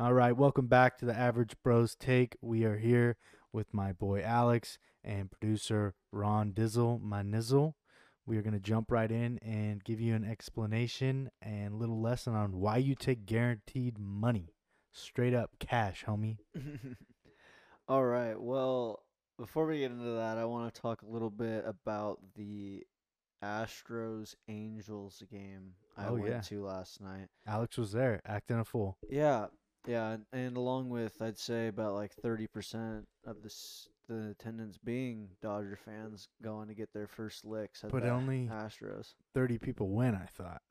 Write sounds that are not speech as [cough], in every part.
All right, welcome back to the Average Bros Take. We are here with my boy Alex and producer Ron Dizzle, my nizzle. We are going to jump right in and give you an explanation and little lesson on why you take guaranteed money. Straight up cash, homie. [laughs] All right. Well, before we get into that, I want to talk a little bit about the Astros Angels game I Oh, went yeah. to last night. Alex was there acting a fool. Yeah, yeah, and, and along with I'd say about like thirty percent of this the attendance being Dodger fans going to get their first licks at But the only- Astros. 30 people win, I thought.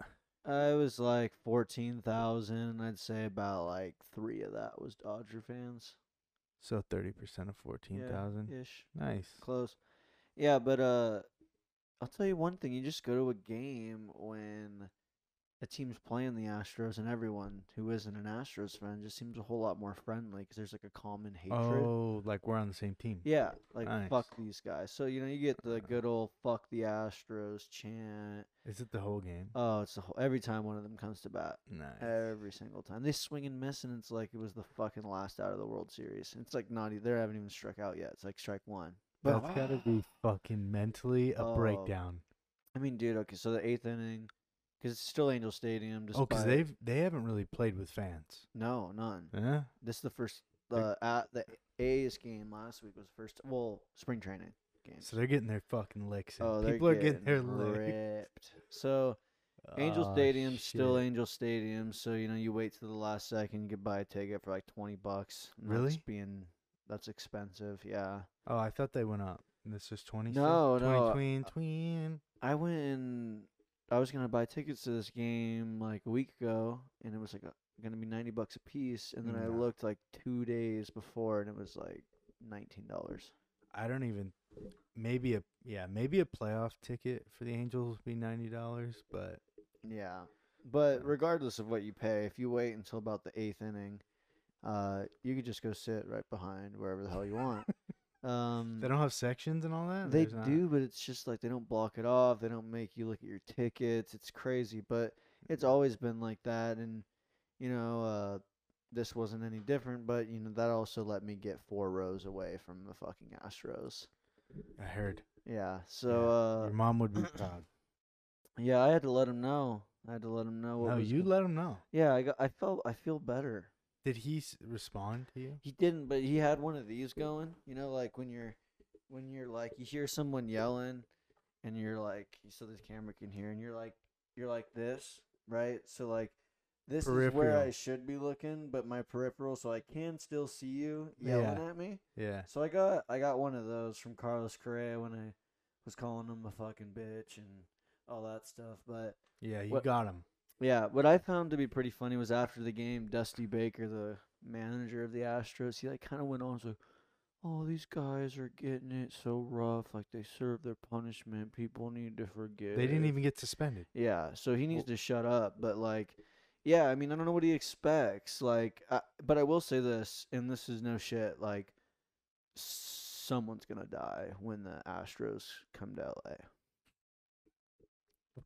Uh, it was like fourteen thousand. I'd say about like three of that was Dodger fans. So 30% of 14,000. ish. Nice. Close. Yeah, but uh I'll tell you one thing, you just go to a game when a team's playing the Astros and everyone who isn't an Astros fan just seems a whole lot more friendly cuz there's like a common hatred. Oh, like we're on the same team. Yeah, like Nice. fuck these guys. So you know, you get the good uh. old fuck the Astros chant. Is it the whole game? Oh, it's the whole, every time one of them comes to bat. nice. Every single time they swing and miss, and it's like it was the fucking last out of the World Series. It's like not they haven't even struck out yet. It's like strike one. But That's got to be fucking mentally a Oh, breakdown. I mean, dude. Okay, so the eighth inning, because it's still Angel Stadium. Oh, because they've they haven't really played with fans. no none. Yeah. This is the first. The at the A's game last week was the first. Well, spring training game. So they're getting their fucking licks in. Oh, People are getting their getting licks. ripped. So Angel Oh, Stadium's still. Angel Stadium, so you know you wait to the last second, you could buy a ticket for like twenty bucks. and That's Really? being that's expensive. Yeah, Oh, I thought they went up. This is twenty. No, still? no, uh, Tween, tween. I went and I was gonna buy tickets to this game like a week ago, and it was like gonna be ninety bucks a piece. And then I looked like two days before, and it was like nineteen dollars. I don't even. Maybe a yeah, maybe a playoff ticket for the Angels would be ninety dollars, but Yeah, but regardless of what you pay, if you wait until about the eighth inning, uh, you could just go sit right behind wherever the hell you want. Um, they don't have sections and all that. They There's not? do, but it's just like they don't block it off. They don't make you look at your tickets. It's crazy, but it's always been like that. And you know, uh, this wasn't any different. But you know, that also let me get four rows away from the fucking Astros. I heard. Yeah. So Your uh, mom would be [clears throat] proud. yeah, I had to let him know. I had to let him know what No, you go- let him know. yeah, I got. I felt. I feel better. Did he s- respond to you? He didn't, but he had one of these going. You know, like when you're when you're like you hear someone yelling and you're like so the camera can hear and you're like you're like this, right? So like this is where Peripheral. I should be looking, but my peripheral so I can still see you yelling Yeah. at me. Yeah. So I got I got one of those from Carlos Correa when I was calling him a fucking bitch and all that stuff, but Yeah, you What- got him. Yeah, what I found to be pretty funny was after the game, Dusty Baker, the manager of the Astros, he like kind of went on so, "Oh, these guys are getting it so rough. Like they serve their punishment. People need to forgive." They didn't even get suspended. Yeah, so he needs to shut up. But like, yeah, I mean, I don't know what he expects. Like, I, but I will say this, and this is no shit. Like, someone's gonna die when the Astros come to LA.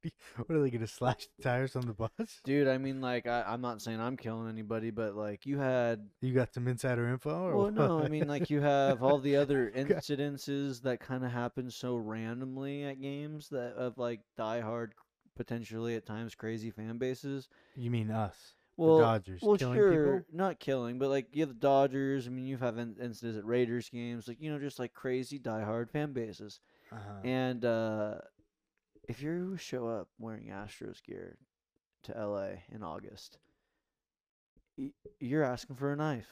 [laughs] What are they gonna slash the tires on the bus? Dude, I mean, like, I, I'm not saying I'm killing anybody, but like, you had You got some insider info? Or Well, no, I mean, like you have all the other [laughs] incidences that kind of happen so randomly at games that of like diehard, potentially at times crazy fan bases. you mean us, Well, the Dodgers, well, killing sure, people? not killing, but like you have the Dodgers. I mean, you have in- incidents at Raiders games, like you know, just like crazy diehard fan bases. Uh-huh. And uh, if you show up wearing Astros gear to LA in August, you're asking for a knife.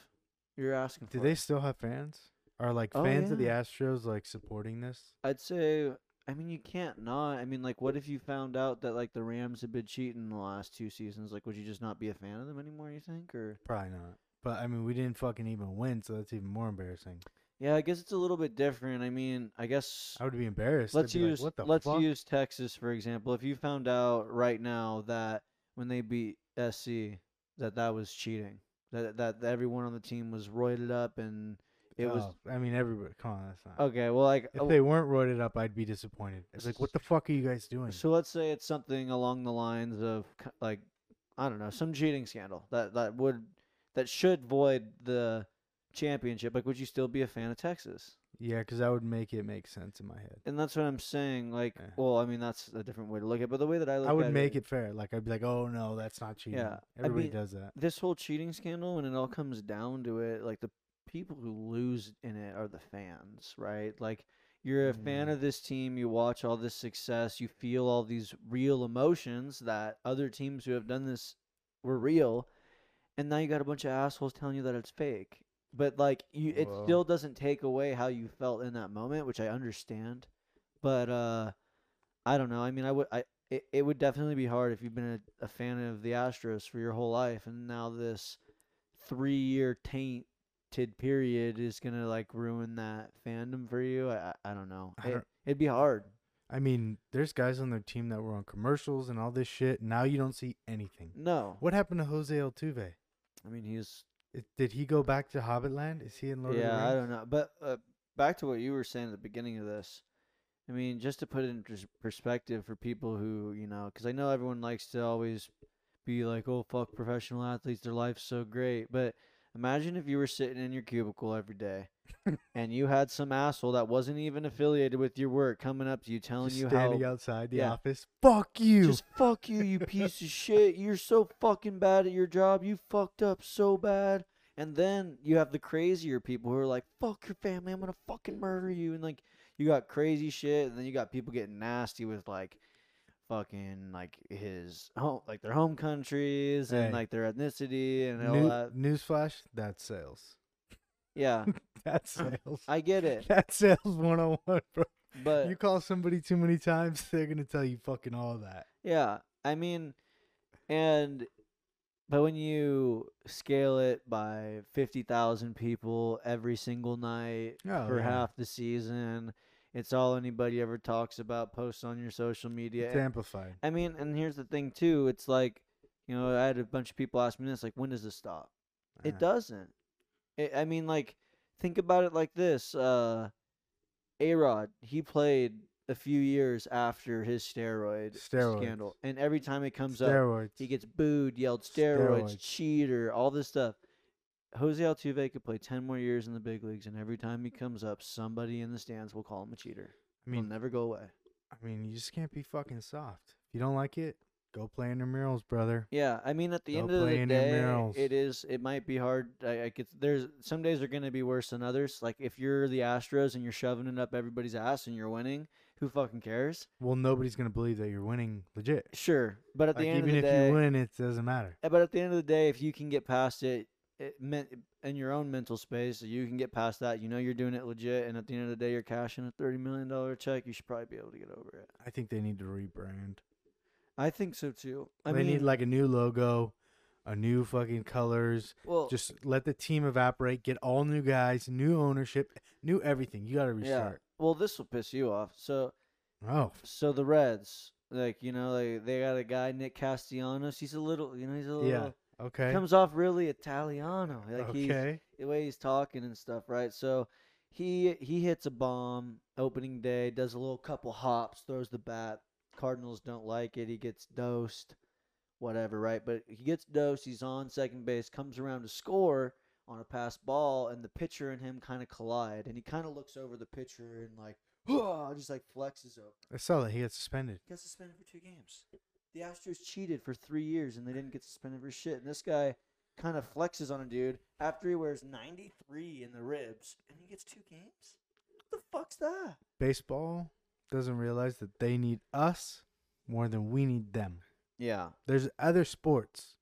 You're asking Do they it. still have fans? Are like Oh, fans of the. Astros like supporting this? I'd say, I mean, you can't not. I mean, like, what if you found out that like the Rams had been cheating the last two seasons? Like, would you just not be a fan of them anymore? You think, or Probably not. But I mean, we didn't fucking even win, so that's even more embarrassing. Yeah, I guess it's a little bit different. I mean, I guess I would be embarrassed. Let's be like, use what the let's fuck? use Texas for example. If you found out right now that when they beat SC that that was cheating, that that everyone on the team was roided up and it was Oh, I mean, everybody. Come on, that's not. okay. Well, like If uh, they weren't roided up, I'd be disappointed. It's like, what the fuck are you guys doing? So let's say it's something along the lines of like I don't know some cheating scandal that that would that should void the championship, like would you still be a fan of Texas? Yeah, because that would make it make sense in my head. And that's what I'm saying. Like, Yeah. well, I mean, that's a different way to look at it. But the way that I look I would at make it fair. Like I'd be like, oh no, that's not cheating. Yeah, I Everybody mean, does that. this whole cheating scandal, when it all comes down to it, like the people who lose in it are the fans, right? Like you're a fan Mm. of this team, you watch all this success, you feel all these real emotions that other teams who have done this were real, and now you got a bunch of assholes telling you that it's fake. But like you, it Well- still doesn't take away how you felt in that moment, which I understand. But uh, I don't know. I mean, I would, I it, it would definitely be hard if you've been a, a fan of the Astros for your whole life, and now this three year tainted period is gonna like ruin that fandom for you. I I, I don't know. I It, don't- it'd be hard. I mean, there's guys on their team that were on commercials and all this shit. Now you don't see anything. No, What happened to Jose Altuve? I mean he's It, did he go back to Hobbitland? Is he in Lord yeah. of the I Rings? don't know. But uh, back to what you were saying at the beginning of this. I mean, just to put it in pers- perspective for people who you know, because I know everyone likes to always be like, "Oh fuck, professional athletes, their life's so great." But imagine if you were sitting in your cubicle every day, and you had some asshole that wasn't even affiliated with your work coming up to you, telling Just you standing how outside the yeah. office. Fuck you. just fuck you, you piece of shit. You're so fucking bad at your job. You fucked up so bad. And then you have the crazier people who are like, fuck your family. I'm going to fucking murder you. And like, you got crazy shit. And then you got people getting nasty with like, fucking like his home, like their home countries and Hey. like their ethnicity and all New, that. newsflash, that's sales. Yeah, [laughs] That's sales. I get it. That's sales 101, bro. But you call somebody too many times, [laughs] they're going to tell you fucking all that. Yeah, I mean, and but when you scale it by fifty thousand people every single night Oh, for yeah. half the season, it's all anybody ever talks about. Posts on your social media. It's amplified. I mean, and here's the thing too. It's like, you know, I had a bunch of people ask me this, like, when does this stop? It Ah. doesn't. It, I mean, like, think about it like this. Uh, A Rod, he played a few years after his steroid Steroids. scandal, and every time it comes up, he gets booed, yelled steroids, Steroids. cheater, all this stuff. Jose Altuve could play ten more years in the big leagues, and every time he comes up, somebody in the stands will call him a cheater. I He'll mean, never go away. I mean, you just can't be fucking soft. If you don't like it, go play in the murals, brother. Yeah, I mean, at the Go end of the day, it is. It might be hard. I, I get there's some days are gonna be worse than others. Like if you're the Astros and you're shoving it up everybody's ass and you're winning, who fucking cares? Well, nobody's going to believe that you're winning legit. Sure, but at Like, the end even of if the day, you win, it doesn't matter. Uh, But at the end of the day, if you can get past it, it meant in your own mental space, you can get past that. You know you're doing it legit, and at the end of the day, you're cashing a thirty million dollar check. You should probably be able to get over it. I think they need to rebrand. I think so too. I they mean, need like a new logo, a new fucking colors. well, Just let the team evaporate. Get all new guys, new ownership, new everything. You got to yeah. restart. Well, this will piss you off. So, Oh, so the Reds, like you know, like they got a guy Nick Castellanos. He's a little, you know, he's a little. Yeah, okay. Comes off really Italiano, like he's okay. the way he's talking and stuff, right? So he he hits a bomb opening day, does a little couple hops, throws the bat. Cardinals don't like it. He gets dosed, whatever, right? But he gets dosed. He's on second base, comes around to score on a pass ball, and the pitcher and him kind of collide, and he kind of looks over the pitcher and like, [gasps] just like flexes over. I saw that he got suspended. He Got suspended for two games. The Astros cheated for three years and they didn't get suspended for shit. And this guy kind of flexes on a dude after he wears 93 in the ribs and he gets two games? What the fuck's that? Baseball doesn't realize that they need us more than we need them. Yeah. There's other sports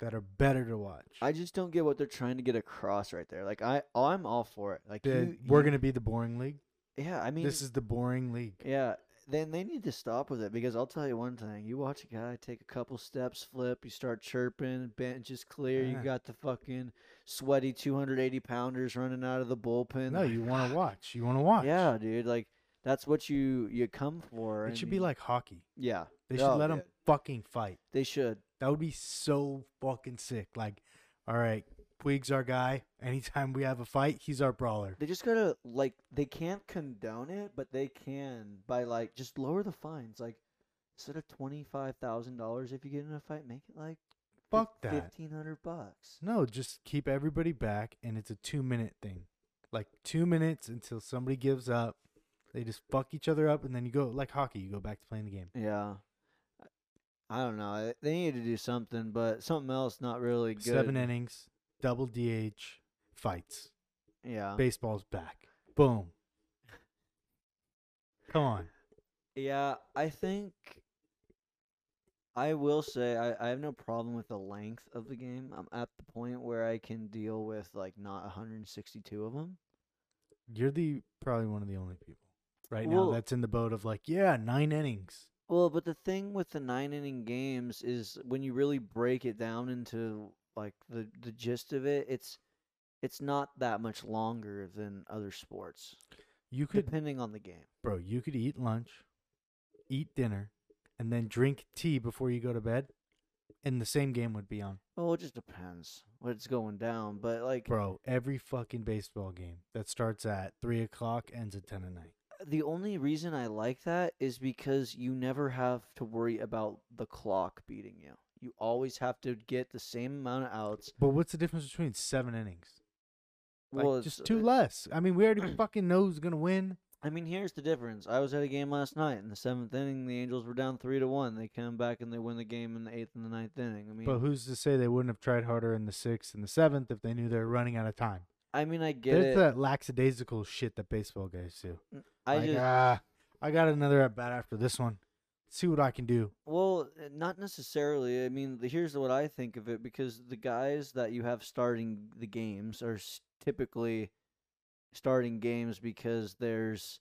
that are better to watch. I just don't get what they're trying to get across right there. Like, I, I'm all for it. Like, The- you, we're you- gonna be the boring league. Yeah, I mean, this is the boring league. Yeah, then they need to stop with it because I'll tell you one thing: you watch a guy take a couple steps, flip, you start chirping, bench is clear, you got the fucking sweaty 280 pounders running out of the bullpen. No, like, you want to ah. watch. You want to watch. Yeah, dude, like that's what you you come for. It should be like hockey. yeah, They should Oh, let them yeah, fucking fight. They should. That would be so fucking sick. Like, all right, Puig's our guy. Anytime we have a fight, he's our brawler. They just gotta like they can't condone it, but they can by like just lower the fines. Like instead of twenty five thousand dollars if you get in a fight, make it like Fuck that. Fifteen hundred bucks. No, just keep everybody back, and it's a two minute thing. Like two minutes until somebody gives up. They just fuck each other up, and then you go like hockey. You go back to playing the game. Yeah. I- I don't know. They need to do something, but something else not really good. Seven innings, double DH, fights. Yeah. Baseball's back. Boom. Come on. Yeah, I think I will say I, I have no problem with the length of the game. I'm at the point where I can deal with like not 162 of them. You're the probably one of the only people right now that's in the boat of like, yeah, nine innings. Well, but the thing with the nine inning games is when you really break it down into like the the gist of it, it's it's not that much longer than other sports, You could, depending on the game. bro. You could eat lunch, eat dinner, and then drink tea before you go to bed, and the same game would be on. Well, it just depends what's going down, but like Bro, every fucking baseball game that starts at three o'clock ends at ten at night. the only reason I like that is because you never have to worry about the clock beating you. You always have to get the same amount of outs. But what's the difference between seven innings? Like well, just two uh, less. I mean, we already [clears throat] fucking know who's gonna win. I mean, here's the difference. I was at a game last night. In the seventh inning, the Angels were down three to one. They come back and they win the game in the eighth and the ninth inning. I mean, But who's to say they wouldn't have tried harder in the sixth and the seventh if they knew they were running out of time? I mean, I get There's it. that lackadaisical shit that baseball guys do. I like, just ah, I got another at bat after this one. See what I can do. well, not necessarily. I mean, here's what I think of it because the guys that you have starting the games are typically starting games because there's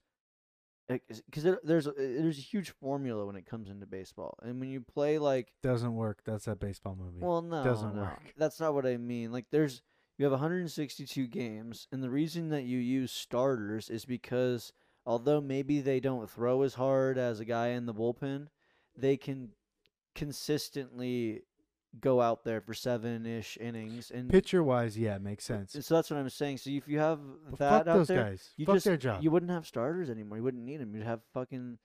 eh, because there's a, there's a huge formula when it comes into baseball, and when you play like Doesn't work. That's that baseball movie. Well, no, doesn't no, work. That's not what I mean. Like, there's you have 162 games, and the reason that you use starters is because although maybe they don't throw as hard as a guy in the bullpen, they can consistently go out there for seven ish innings. And Pitcher wise, yeah, it makes sense. so that's what I'm saying. So if you have But that fuck out those there, guys. you fuck just their job. you wouldn't have starters anymore. You wouldn't need them. You'd have fucking.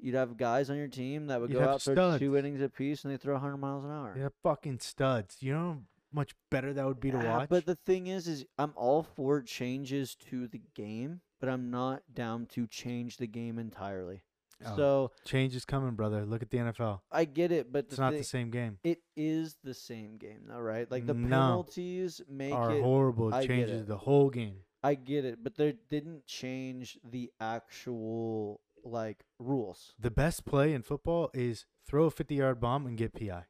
You'd have guys on your team that would You'd go out for two innings apiece and they throw 100 miles an hour. They're fucking studs. You know how much better that would be to Ah, watch? But the thing is, is I'm all for changes to the game, but I'm not down to change the game entirely. Oh, So change is coming, brother. Look at the NFL. I get it, but It's not the same game. it is the same game, though, right? Like the No. penalties make Are it. horrible. It I changes it. the whole game. I get it, but they didn't change the actual like rules. The best play in football is throw a 50 yard bomb and get PI.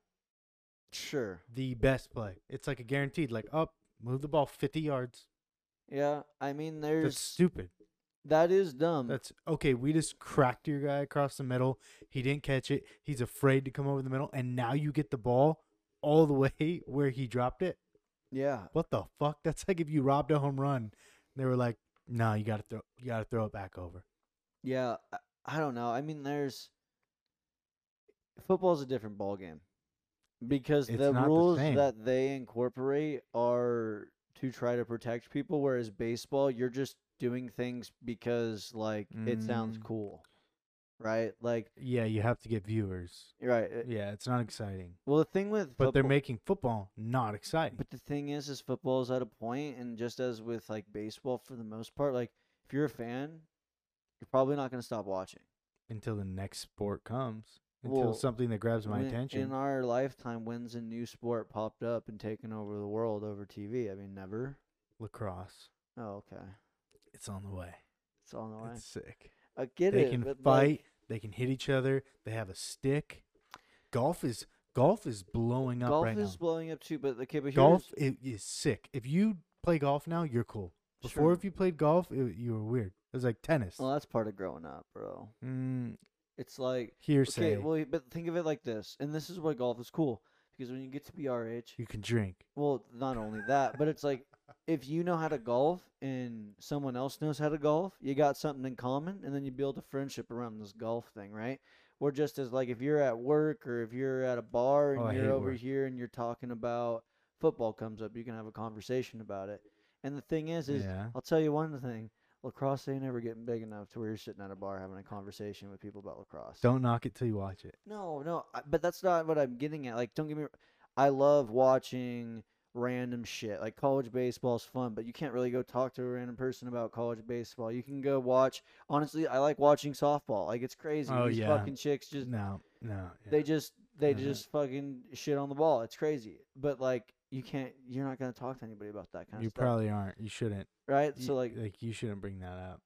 Sure. The best play. It's like a guaranteed, like, up, move the ball 50 yards. Yeah, I mean, That's there's stupid. That is dumb. That's okay. We just cracked your guy across the middle. He didn't catch it. He's afraid to come over the middle. And now you get the ball all the [laughs] way where he dropped it. yeah, What the fuck? That's like if you robbed a home run. They were like, no, you gotta throw you gotta throw it back over. Yeah, I, I don't know. I mean, there's football's a different ball game because It's the not the rules that they incorporate are to try to protect people, whereas baseball, you're just doing things because like it sounds Mm. cool, right? Like, Yeah, you have to get viewers. right. uh, Yeah, it's not exciting. Well, the thing with But they're football- making football not exciting. But the thing is, is football is at a point, and just as with like baseball, for the most part, like if you're a fan, you're probably not going to stop watching. until the next sport comes. Until Well, something that grabs my When- attention. In our lifetime, when's a new sport popped up and taken over the world over TV? I mean, never. Lacrosse. Oh, okay. It's on the way. It's on the way. It's sick. I get they it. can fight. like, they can hit each other. They have a stick. Golf is golf is blowing up golf right is now. blowing up too, but okay, but Golf is sick. If you play golf now, you're cool. Before, Sure. if you played golf, it, you were weird. It was like tennis. Well, that's part of growing up, bro. mm, It's like hearsay. okay, well, but think of it like this, and this is why golf is cool because when you get to be our age, you can drink. Well, not only that, but it's like if you know how to golf and someone else knows how to golf, you got something in common, and then you build a friendship around this golf thing, right? Or just as like if you're at work or if you're at a bar oh, and Oh, you're over work. here and you're talking about football comes up, you can have a conversation about it. And the thing is, is Yeah. I'll tell you one thing: lacrosse ain't ever getting big enough to where you're sitting at a bar having a conversation with people about lacrosse. Don't knock it till you watch it. No, no, I- but that's not what I'm getting at. Like, don't get me. I love watching random shit. Like college baseball's fun, but you can't really go talk to a random person about college baseball. You can go watch. Honestly, I like watching softball. Like it's crazy. Oh, These yeah. fucking chicks just No, no. yeah. they just they Mhm. just fucking shit on the ball. It's crazy. But like you can't. You're not gonna talk to anybody about that kind you of stuff, You probably aren't. You shouldn't. right? You- So like, like you shouldn't bring that up.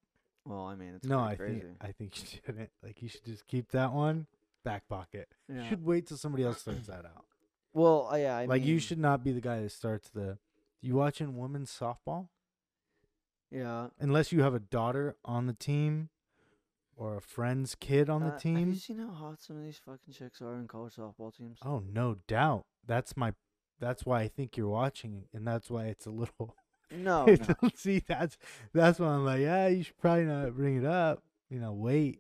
well, I mean, it's no, I crazy. think I think you [laughs] shouldn't. Like you should just keep that one back pocket. yeah. You should wait till somebody else starts that out. Well, uh, yeah. I like you should not be the guy that starts the. You watching women's softball? Yeah. Unless you have a daughter on the team, or a friend's kid on the Uh, Have team. you seen how hot some of these fucking chicks are in college softball teams? Oh, no doubt. That's my. That's why I think you're watching, and that's why it's a little. [laughs] No, no. See, that's that's why I'm like, yeah, you should probably not bring it up. You know, wait,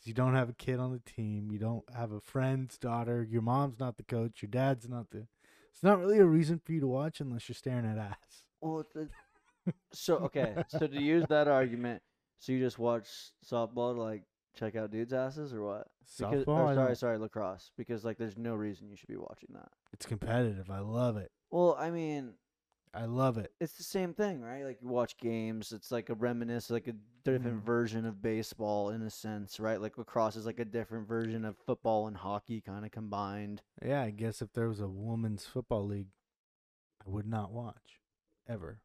because you don't have a kid on the team, you don't have a friend's daughter, your mom's not the coach, your dad's not the. It's not really a reason for you to watch unless you're staring at ass. Well, [laughs] so okay, so to use that argument, so you just watch softball to like check out dudes' asses or what? Because, Softball, or sorry, sorry, lacrosse. Because like, there's no reason you should be watching that. it's competitive. I love it. Well, I mean, I love it. it's the same thing, right? Like you watch games, it's like a reminisce, like a different Mhm. version of baseball in a sense, right? Like lacrosse is like a different version of football and hockey kind of combined. Yeah, I guess if there was a women's football league, I would not watch ever.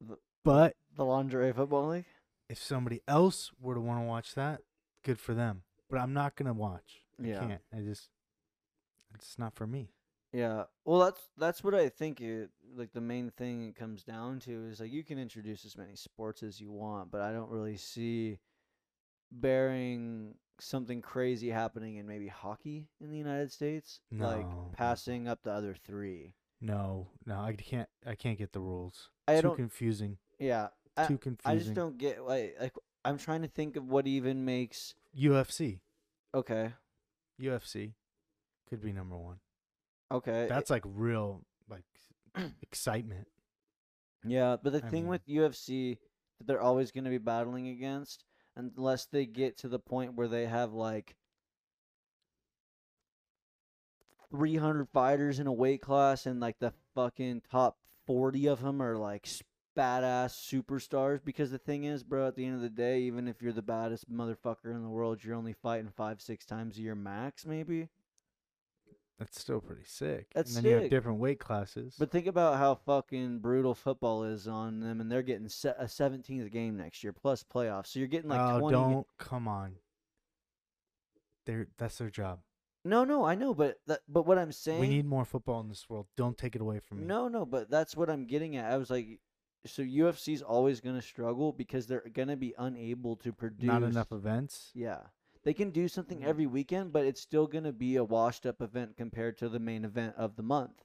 The- But The lingerie football league. if somebody else were to want to watch that, good for them. But I'm not gonna watch. I Yeah. can't. I just it's not for me. Yeah. Well, that's that's what I think. It like the main thing it comes down to is like you can introduce as many sports as you want, but I don't really see bearing something crazy happening in maybe hockey in the United States, like passing up the other three. No, no, I can't. I can't get the rules. I Too don't. confusing. yeah. I- Too confusing. I just don't get like like I'm trying to think of what even makes UFC. okay. UFC could be number one. Okay. That's like real like [clears throat] excitement. Yeah, but the I thing mean- with UFC that they're always going to be battling against, unless they get to the point where they have like 300 fighters in a weight class and like the fucking top 40 of them are like badass superstars. Because the thing is, bro, at the end of the day, even if you're the baddest motherfucker in the world, you're only fighting five, six times a year max, maybe. That's still pretty sick. That's and then you have sick. different weight classes. But think about how fucking brutal football is on them, and they're getting se- a 17th game next year plus playoffs. So you're getting like oh, 20. don't come on. They're that's their job. No, no, I know, but that, but what I'm saying. We need more football in this world. Don't take it away from me. No, no, but that's what I'm getting at. I was like, so UFC's always gonna struggle because they're gonna be unable to produce not enough events. Yeah, they can do something Mhm. every weekend, but it's still gonna be a washed-up event compared to the main event of the month.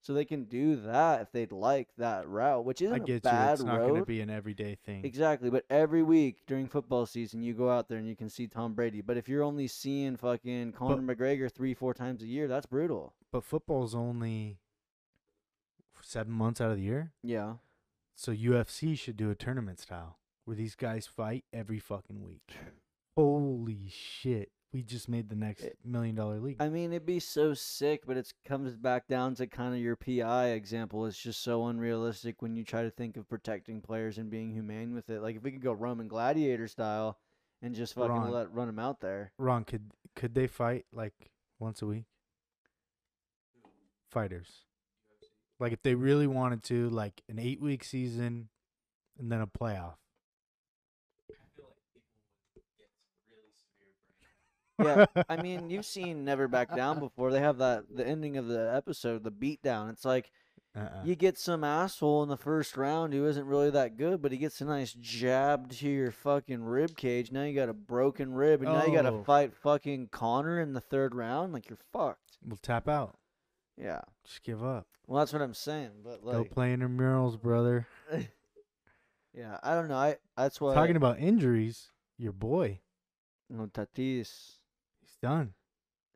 So they can do that if they'd like that route, which isn't I get a you. bad It's not going to be an everyday thing. Exactly, but every week during football season, you go out there and you can see Tom Brady. But if you're only seeing fucking Conor McGregor three, four times a year, that's brutal. But football's only seven months out of the year. Yeah. So UFC should do a tournament style where these guys fight every fucking week. Holy shit. We just made the next It- million dollar league. I mean, it'd be so sick, but it comes back down to kind of your PI example. It's just so unrealistic when you try to think of protecting players and being humane with it. Like if we could go Roman Gladiator style and just fucking Ron. let run them out there. Ron, could could they fight like once a week? Fighters. Like if they really wanted to, like an eight week season and then a playoff. Yeah, [laughs] I mean, you've seen Never Back Down before. They have that the ending of the episode, the beatdown. It's like Uh-uh. You get some asshole in the first round who isn't really that good, but he gets a nice jab to your fucking rib cage. Now you got a broken rib, and now you got to Oh. fight fucking Conor in the third round. Like you're fucked. We'll tap out. Yeah. Just give up. Well, that's what I'm saying. But Go like, play intramurals, brother. [laughs] yeah, I don't know. I that's why Talking about injuries, your boy, no Tatis, done.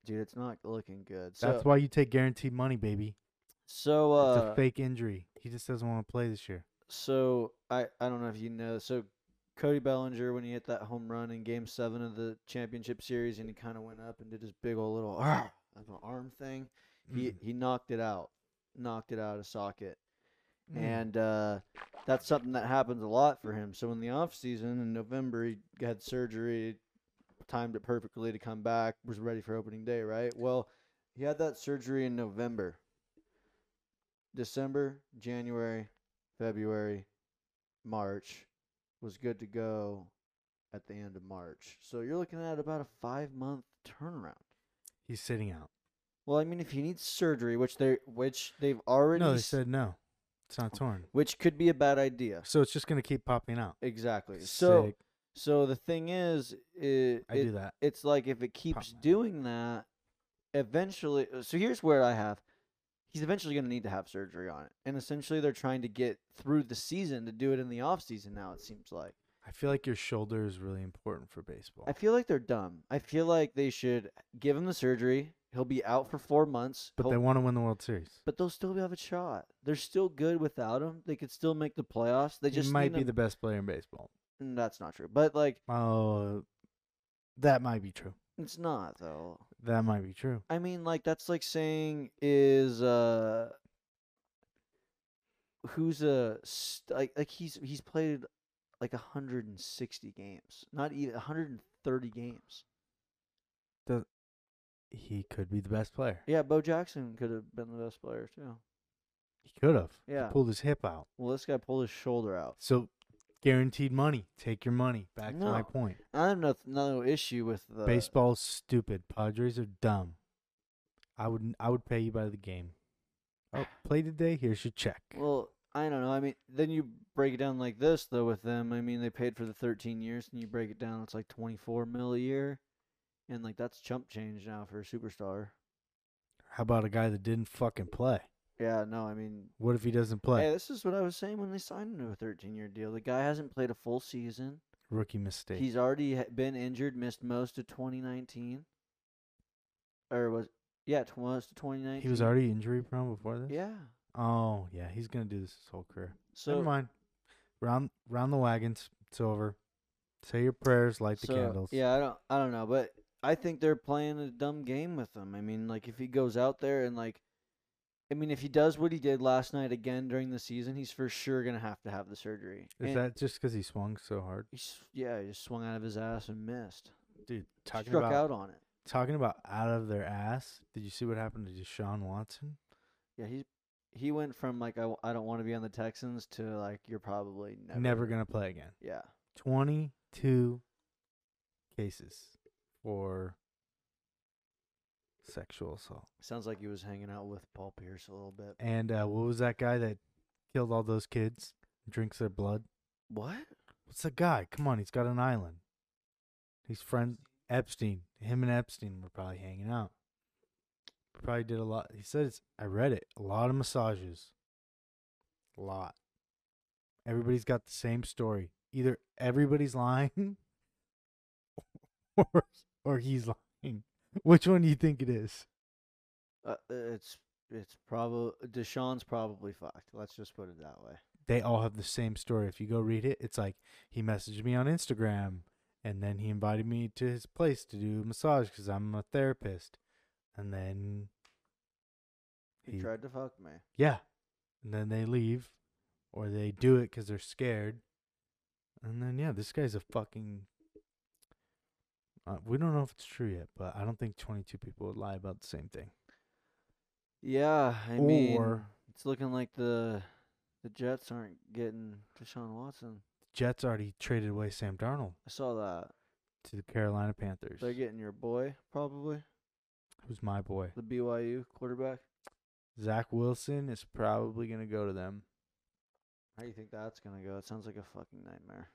dude. It's not looking good. So That's why you take guaranteed money, baby. so It's uh a fake injury. He just doesn't want to play this year. So I I don't know if you know. So Cody Bellinger when he hit that home run in Game Seven of the championship series, and he kind of went up and did his big old little an arm thing. He Mm. he knocked it out, knocked it out of socket, Mm. and uh, that's something that happens a lot for him. So in the off season in November, he had surgery, timed it perfectly to come back, was ready for opening day. Right. Well, he had that surgery in November. December, January, February, March was good to go at the end of March. So you're looking at about a five month turnaround. he's sitting out. Well, I mean, if he needs surgery, which they which they've already No, they s- said no. It's not torn. which could be a bad idea. So it's just gonna keep popping out. Exactly. So Sick. So the thing is, it, I it do that. it's like if it keeps my- doing that, eventually. uh, So here's where I have. He's eventually going to need to have surgery on it, and essentially they're trying to get through the season to do it in the off season. Now it seems like. I feel like your shoulder is really important for baseball. I feel like they're dumb. I feel like they should give him the surgery. He'll be out for four months. but He'll- they want to win the World Series. but they'll still have a shot. They're still good without him. They could still make the playoffs. They He just might be him- the best player in baseball. That's not true. But like, Oh, that might be true. it's not though. That might be true. I mean, like that's like saying is uh who's a st- like like he's he's played like 160 games, not even 130 games. He could be the best player. Yeah, Bo Jackson could have been the best player too. He could have. Yeah. Pulled his hip out. Well, this guy pulled his shoulder out. So guaranteed money. Take your money. Back to my point. I have no no issue with the Baseball's stupid. Padres are dumb. I would I would pay you by the game. Oh, play today. Here's your check. Well, I don't know. I mean, then you break it down like this though with them. I mean, they paid for the 13 years, and you break it down, it's like 24 mil a year, and like that's chump change now for a superstar. How about a guy that didn't fucking play? Yeah, no, I mean, What if he doesn't play? hey, this is what I was saying when they signed him to a 13 year deal. The guy hasn't played a full season. Rookie mistake. He's already ha- been injured, missed most of 2019, or was yeah, most of 2019. he was already injury prone before this. yeah. Oh yeah, he's gonna do this his whole career. So Never mind. Round round the wagons. It's over. Say your prayers. Light the So, candles. Yeah, I don't I don't know, but I think they're playing a dumb game with him. I mean, like if he goes out there and like I mean, if he does what he did last night again during the season, he's for sure gonna have to have the surgery. Is And that just because he swung so hard, he's, yeah, he just swung out of his ass and missed. dude? Talking Struck about out on it. talking about out of their ass. Did you see what happened to Deshaun Watson? Yeah, he he went from like I, I don't want to be on the Texans to like you're probably never Never gonna play again. Yeah. Twenty two cases for sexual assault. Sounds like he was hanging out with Paul Pierce a little bit. And uh, what was that guy that killed all those kids? Drinks their blood. What? What's the guy? Come on, he's got an island. He's friend Epstein. Him and Epstein were probably hanging out. Probably did a lot. He said it's. I read it. A lot of massages. A lot. Everybody's got the same story. Either everybody's [laughs] lying, or or he's lying. [laughs] Which one do you think it is? Uh, it's it's probably Deshaun's probably fucked. Let's just put it that way. They all have the same story. If you go read it, it's like he messaged me on Instagram, and then he invited me to his place to do a massage because I'm a therapist, and then He, He- tried to fuck me. yeah, and then they leave, or they do it because they're scared, and then yeah, this guy's a fucking. Uh, we don't know if it's true yet, but I don't think 22 people would lie about the same thing. Yeah, I mean, it's looking like the the Jets aren't getting Deshaun Watson. The Jets already traded away Sam Darnold I saw that. to the Carolina Panthers. They're getting your boy probably Who's my boy? the BYU quarterback. Zach Wilson is probably gonna go to them. How do you think that's gonna go? It sounds like a fucking nightmare.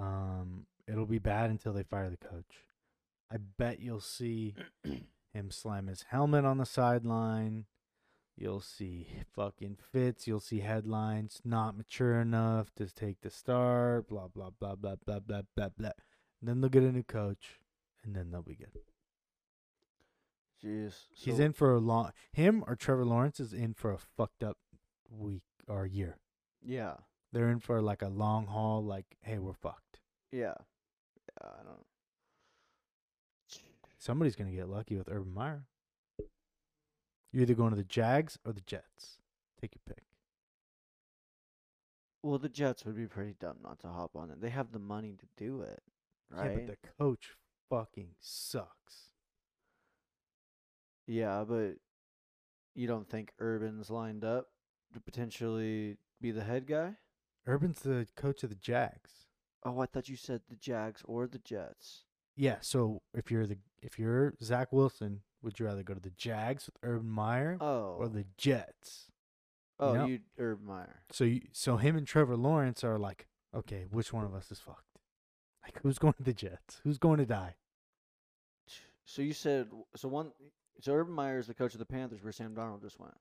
Um, it'll be bad until they fire the coach. I bet you'll see him slam his helmet on the sideline. You'll see fucking fits. You'll see headlines. Not mature enough to take the start. Blah blah blah blah blah blah blah blah. And then they'll get a new coach, and then they'll be good. Jeez, He's in for a long. Him or Trevor Lawrence is in for a fucked up week or year. Yeah, They're in for like a long haul. Like, hey, we're fucked. yeah, yeah. I don't. Somebody's gonna get lucky with Urban Meyer. You're either going to the Jags or the Jets. Take your pick. Well, the Jets would be pretty dumb not to hop on it. They have the money to do it, right? Yeah, but the coach fucking sucks. Yeah, but you don't think Urban's lined up to potentially be the head guy? Urban's the coach of the Jags. Oh, I thought you said the Jags or the Jets. Yeah, so if you're the if you're Zach Wilson, would you rather go to the Jags with Urban Meyer Oh, or the Jets? oh, know- you Urban Meyer. So you, so him and Trevor Lawrence are like, okay, which one of us is fucked? [laughs] Like who's going to the Jets? Who's going to die? So you said so one. So Urban Meyer is the coach of the Panthers, where Sam Darnold just went.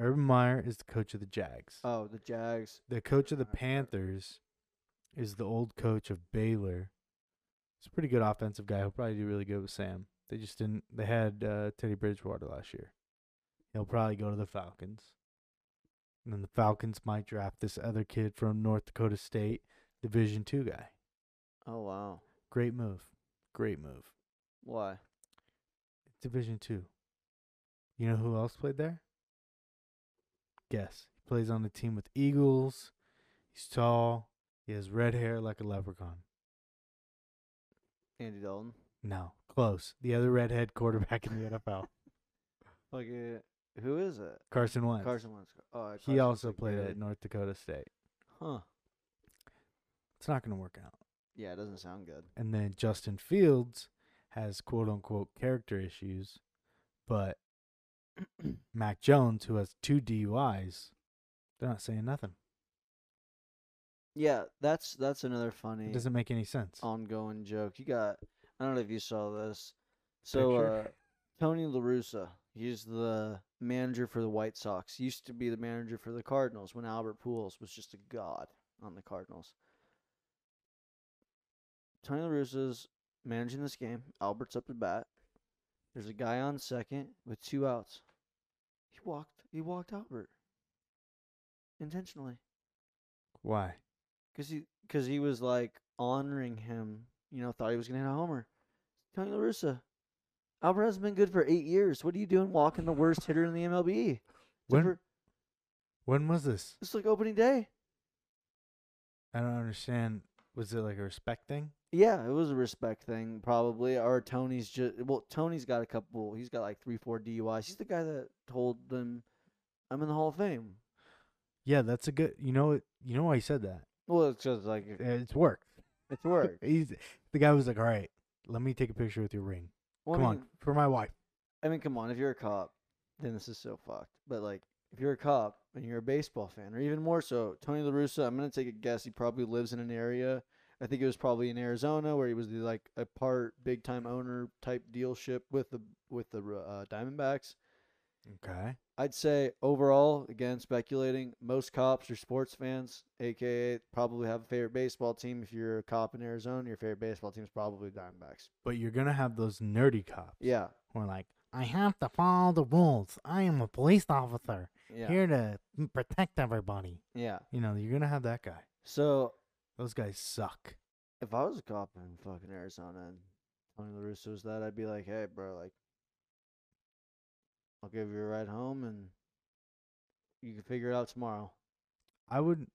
Urban Meyer is the coach of the Jags. Oh, the Jags. the coach of the. Panthers is the old coach of Baylor. He's a pretty good offensive guy. He'll probably do really good with Sam. They just didn't. They had uh, Teddy Bridgewater last year. He'll probably go to the Falcons. And then the Falcons might draft this other kid from North Dakota State, Division two guy. Oh wow. Great move. Great move. Why? Division two. You know who else played there? Guess. He plays on the team with Eagles. He's tall. He has red hair like a leprechaun. Andy Dalton. No, close. The other redhead quarterback in the NFL, Like, uh, who is it? Carson Wentz. Carson Wentz. Oh, he also like played good. at North Dakota State. Huh. It's not going to work out. Yeah, it doesn't sound good. And then Justin Fields has quote unquote character issues, but [clears throat] Mac Jones, who has two DUIs, they're not saying nothing. Yeah, that's that's another funny It doesn't make any sense. ongoing joke. You got I don't know if you saw this. So Picture? uh Tony La Russa, he's the manager for the White Sox. He used to be the manager for the Cardinals when Albert Pujols was just a god on the Cardinals. Tony La Russa's managing this game. Albert's up to bat. There's a guy on second with two outs. He walked he walked Albert. Intentionally. Why? Cause he, cause he was like honoring him. You know, thought he was gonna hit a homer. Tony La Russa, Albert hasn't been good for eight years. What are you doing walking the worst hitter in the MLB? When when was this? It's like opening day. I don't understand. Was it like a respect thing? Yeah, it was a respect thing, probably. Or Tony's just well, Tony's got a couple. He's got like three, four DUIs. He's the guy that told them, "I'm in the Hall of Fame." Yeah, that's a good. You know? You know why he said that? Well, it's just like It's worked. it's work. [laughs] He's the guy was like, all right, let me take a picture with your ring. Well, I Come mean, on, for my wife. I mean, come on. If you're a cop, then this is so fucked. But like, if you're a cop and you're a baseball fan, or even more so, Tony La Russa, I'm gonna take a guess. He probably lives in an area. I think it was probably in Arizona where he was the, like a part big time owner type dealship with the with the uh, Diamondbacks. Okay. I'd say overall, again, speculating, most cops are sports fans, aka probably have a favorite baseball team. If you're a cop in Arizona, your favorite baseball team is probably Diamondbacks. But you're gonna have those nerdy cops. Yeah, Who are like, I have to follow the rules. I am a police officer yeah, here to protect everybody. yeah. You know, you're gonna have that guy. So Those guys suck. if I was a cop in fucking Arizona and Tony La Russa was that, I'd be like, hey, bro, like, I'll give you a ride home and you can figure it out tomorrow. I would.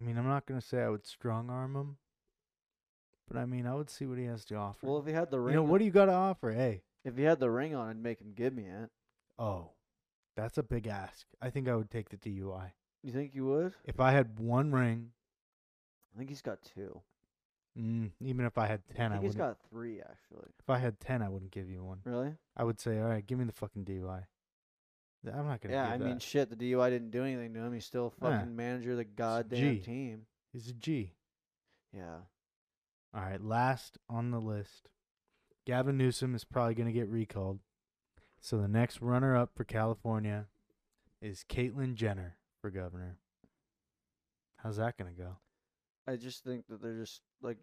I mean, I'm not gonna say I would strong arm him, but I mean, I would see what he has to offer. Well, if he had the ring, you know, on- what do you got to offer? Hey, if he had the ring on, I'd make him give me it. oh, that's a big ask. I think I would take the DUI You think you would? if I had one ring. I think he's got two. Mm, even if I had ten, I, think he's wouldn't. got three actually. if I had ten, I wouldn't give you one. Really? I would say, all right, give me the fucking DUI. I'm not gonna. Yeah, I mean, shit. The DUI didn't do anything to him. He's still fucking manager of the goddamn team. he's a G. Yeah. All right, last on the list, Gavin Newsom is probably gonna get recalled. So the next runner-up for California is Caitlyn Jenner for governor. How's that gonna go? I just think that they're just like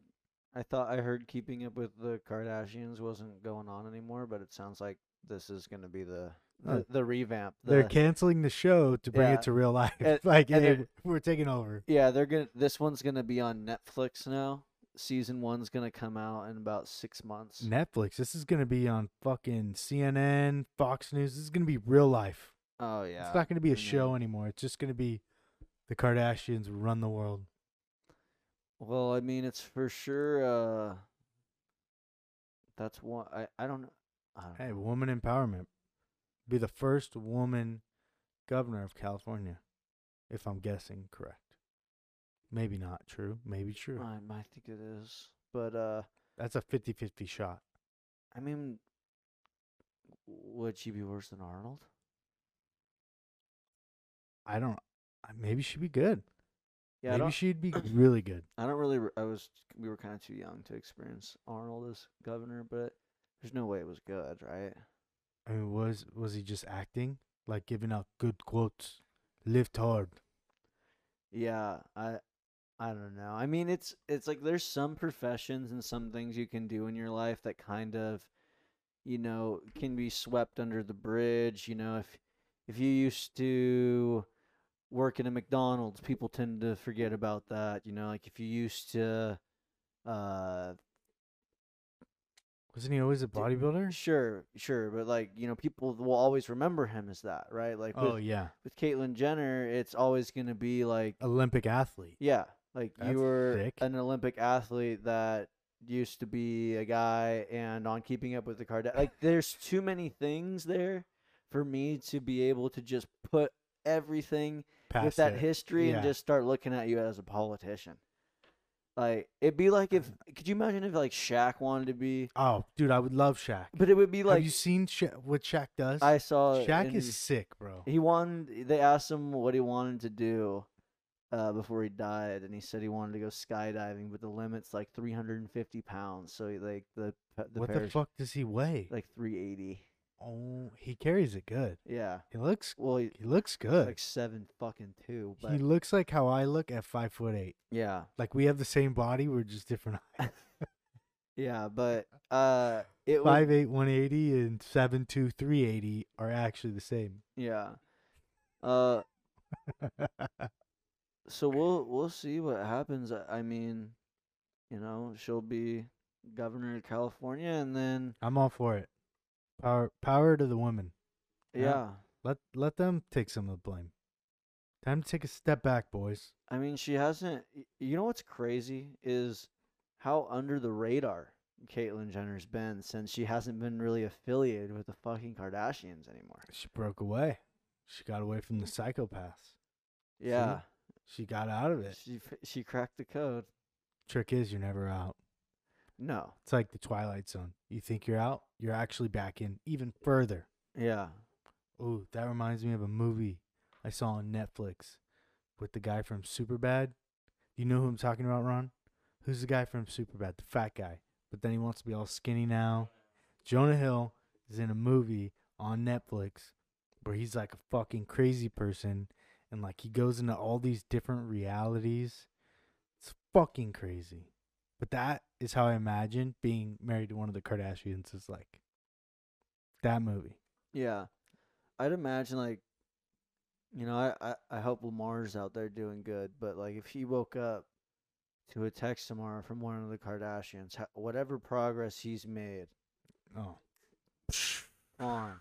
I thought I heard keeping up with the Kardashians wasn't going on anymore, but it sounds like this is going to be the the, Uh, the revamp. They're canceling the show to bring Yeah. it to real life. And- [laughs] like, and hey, we're taking over. yeah, they're to this one's going to be on Netflix now season one's gonna come out in about six months. Netflix. This is gonna be on fucking CNN, Fox News. This is gonna be real life. Oh yeah. It's not gonna be a show anymore. It's just gonna be the Kardashians run the world. Well, I mean, it's for sure. Uh, that's one. I I don't know. I don't Hey, know. woman empowerment. Be the first woman governor of California, if I'm guessing correct. Maybe not true. Maybe true. I might think it is, but uh, That's a 50-50 shot. I mean, would she be worse than Arnold? I don't. Maybe she'd be good. Yeah, maybe she'd be [clears throat] really good. I don't really. I was. We were kind of too young to experience Arnold as governor, but there's no way it was good, right? I mean, was was he just acting like giving out good quotes? Lift hard. Yeah, I I don't know. I mean, it's it's like there's some professions and some things you can do in your life that kind of you know, can be swept under the bridge, you know, if if you used to work in a McDonald's, people tend to forget about that, you know, like if you used to uh Wasn't he always a bodybuilder? sure, sure, but like, you know, people will always remember him as that, right? Like Oh yeah, with Caitlyn Jenner, it's always going to be like Olympic athlete. Yeah, like That's you were sick. an Olympic athlete that used to be a guy, and on Keeping Up with the Kardashians, like [laughs] there's too many things there for me to be able to just put everything Past with that it. history Yeah. and just start looking at you as a politician. Like it'd be like if could you imagine if like Shaq wanted to be, Oh, dude, I would love Shaq. but it would be like Have you seen Sha- what Shaq does? I saw Shaq in- is sick, bro. He wanted. They asked him what he wanted to do uh, before he died, and he said he wanted to go skydiving, but the limit's like 350 pounds. So he, like the the what the parachute- fuck does he weigh? like 380. Oh, he carries it good. Yeah. He looks Well, he, he looks good. like seven fucking two. But he looks like how I look at five foot eight. yeah, Like we have the same body, we're just different. [laughs] height. [laughs] yeah, but uh, it was Five eight one eighty and seven two three eighty are actually the same. yeah. Uh, [laughs] so we'll we'll see what happens. I- I mean, you know, she'll be governor of California, and then I'm all for it. Power power to the women. Yeah. yeah Let let them take some of the blame. Time to take a step back, boys. I mean, she hasn't. You know what's crazy is how under the radar Caitlyn Jenner's been since she hasn't been really affiliated with the fucking Kardashians anymore. She broke away. She got away from the psychopaths. Yeah, She got out of it. she she cracked the code. Trick is you're never out. No, It's like the Twilight Zone. You think you're out, you're actually back in even further. yeah, Ooh, that reminds me of a movie I saw on Netflix with the guy from Superbad. You know who I'm talking about, Ron? Who's the guy from Superbad? The fat guy. But then he wants to be all skinny now. Jonah Hill is in a movie on Netflix where he's like a fucking crazy person and like he goes into all these different realities. It's fucking crazy. But that is how I imagine being married to one of the Kardashians is like. That movie. yeah. I'd imagine like, you know, I, I I hope Lamar's out there doing good, but like if he woke up to a text tomorrow from one of the Kardashians, whatever progress he's made Oh. on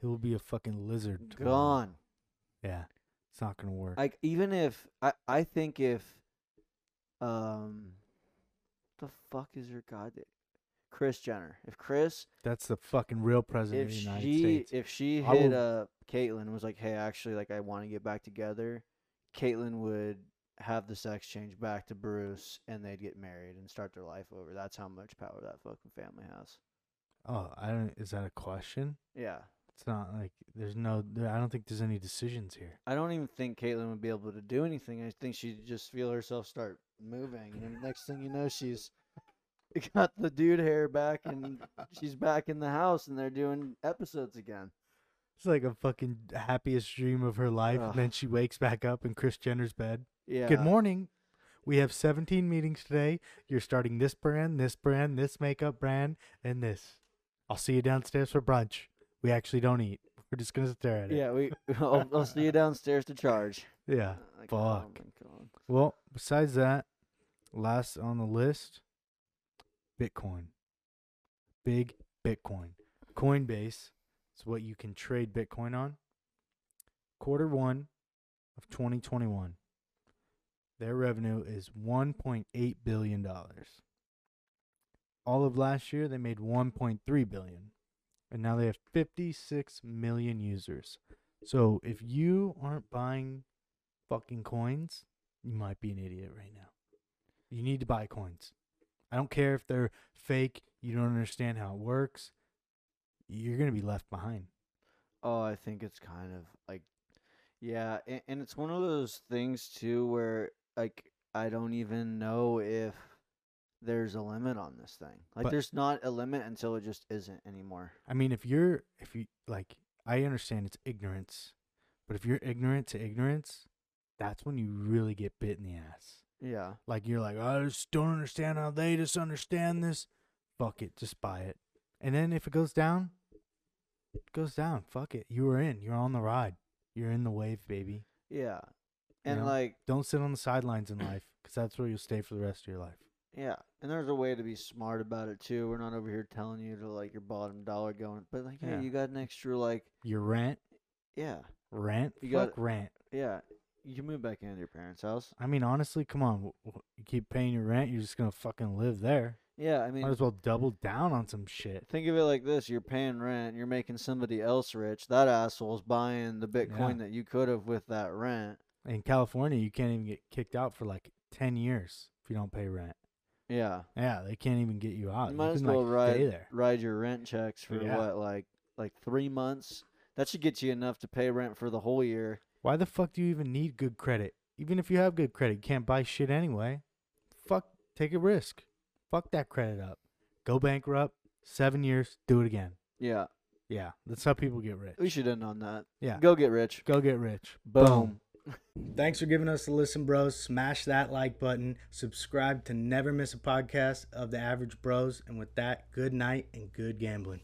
He will be a fucking lizard. tomorrow. gone. Yeah. It's not gonna work. like even if I I think if um the fuck is your god Kris Jenner. If Kris That's the fucking real president if of the United she States. if she I hit will- uh Caitlyn and was like, Hey, actually like I wanna get back together, Caitlyn would have the sex change back to Bruce and they'd get married and start their life over. That's how much power that fucking family has. oh, I don't. Is that a question? Yeah. It's not like there's no. There, I don't think there's any decisions here. I don't even think Caitlyn would be able to do anything. I think she'd just feel herself start moving, and next thing you know, she's [laughs] got the dude hair back, and she's back in the house, and they're doing episodes again. It's like a fucking happiest dream of her life, Ugh. and then she wakes back up in Kris Jenner's bed. Yeah. Good morning. We have 17 meetings today. You're starting this brand, this brand, this makeup brand, and this. I'll see you downstairs for brunch. We actually don't eat. We're just gonna stare at it. Yeah, we. [laughs] I'll, I'll [laughs] see you downstairs to charge. Yeah. Uh, like, oh Fuck. my God. Well, besides that, last on the list, Bitcoin. Big Bitcoin. Coinbase is what you can trade Bitcoin on. Quarter one of 2021, their revenue is 1.8 billion dollars. All of last year, they made 1.3 billion, and now they have 56 million users. So if you aren't buying fucking coins, you might be an idiot right now. You need to buy coins. I don't care if they're fake, you don't understand how it works. You're going to be left behind. Oh, I think it's kind of like, yeah, and, and it's one of those things too where like I don't even know if there's a limit on this thing. Like, But- there's not a limit until it just isn't anymore. I mean, if you're, if you, like, I understand it's ignorance, but if you're ignorant to ignorance, that's when you really get bit in the ass. Yeah, Like, you're like, I just don't understand how they just understand this. Fuck it, just buy it. And then if it goes down, it goes down. Fuck it. You were in. You're on the ride. You're in the wave, baby. yeah, and know? like, Don't sit on the sidelines in life because that's where you'll stay for the rest of your life. Yeah, and there's a way to be smart about it too. We're not over here telling you to like your bottom dollar going, but like, hey, Yeah. you got an extra like, Your rent, yeah, rent, You fuck got- rent. yeah, you can move back into your parents' house. I mean, honestly, come on. w- w- You keep paying your rent, you're just gonna fucking live there. Yeah, I mean, Might as well double down on some shit. Think of it like this: you're paying rent, you're making somebody else rich. That asshole's buying the Bitcoin that you could have with that rent. In California, you can't even get kicked out for like ten years if you don't pay rent. Yeah, Yeah, they can't even get you out. you might as well like, stay ride there. ride your rent checks for Yeah. what, like like three months. That should get you enough to pay rent for the whole year. Why the fuck do you even need good credit? Even if you have good credit, you can't buy shit anyway. Fuck, take a risk. Fuck that credit up. Go bankrupt. Seven years, do it again. Yeah, Yeah, that's how people get rich. we should end on that. Yeah, Go get rich. go get rich. Boom. Thanks for giving us a listen, bros. Smash that like button. Subscribe to never miss a podcast of the Average Bros. And with that, good night and good gambling.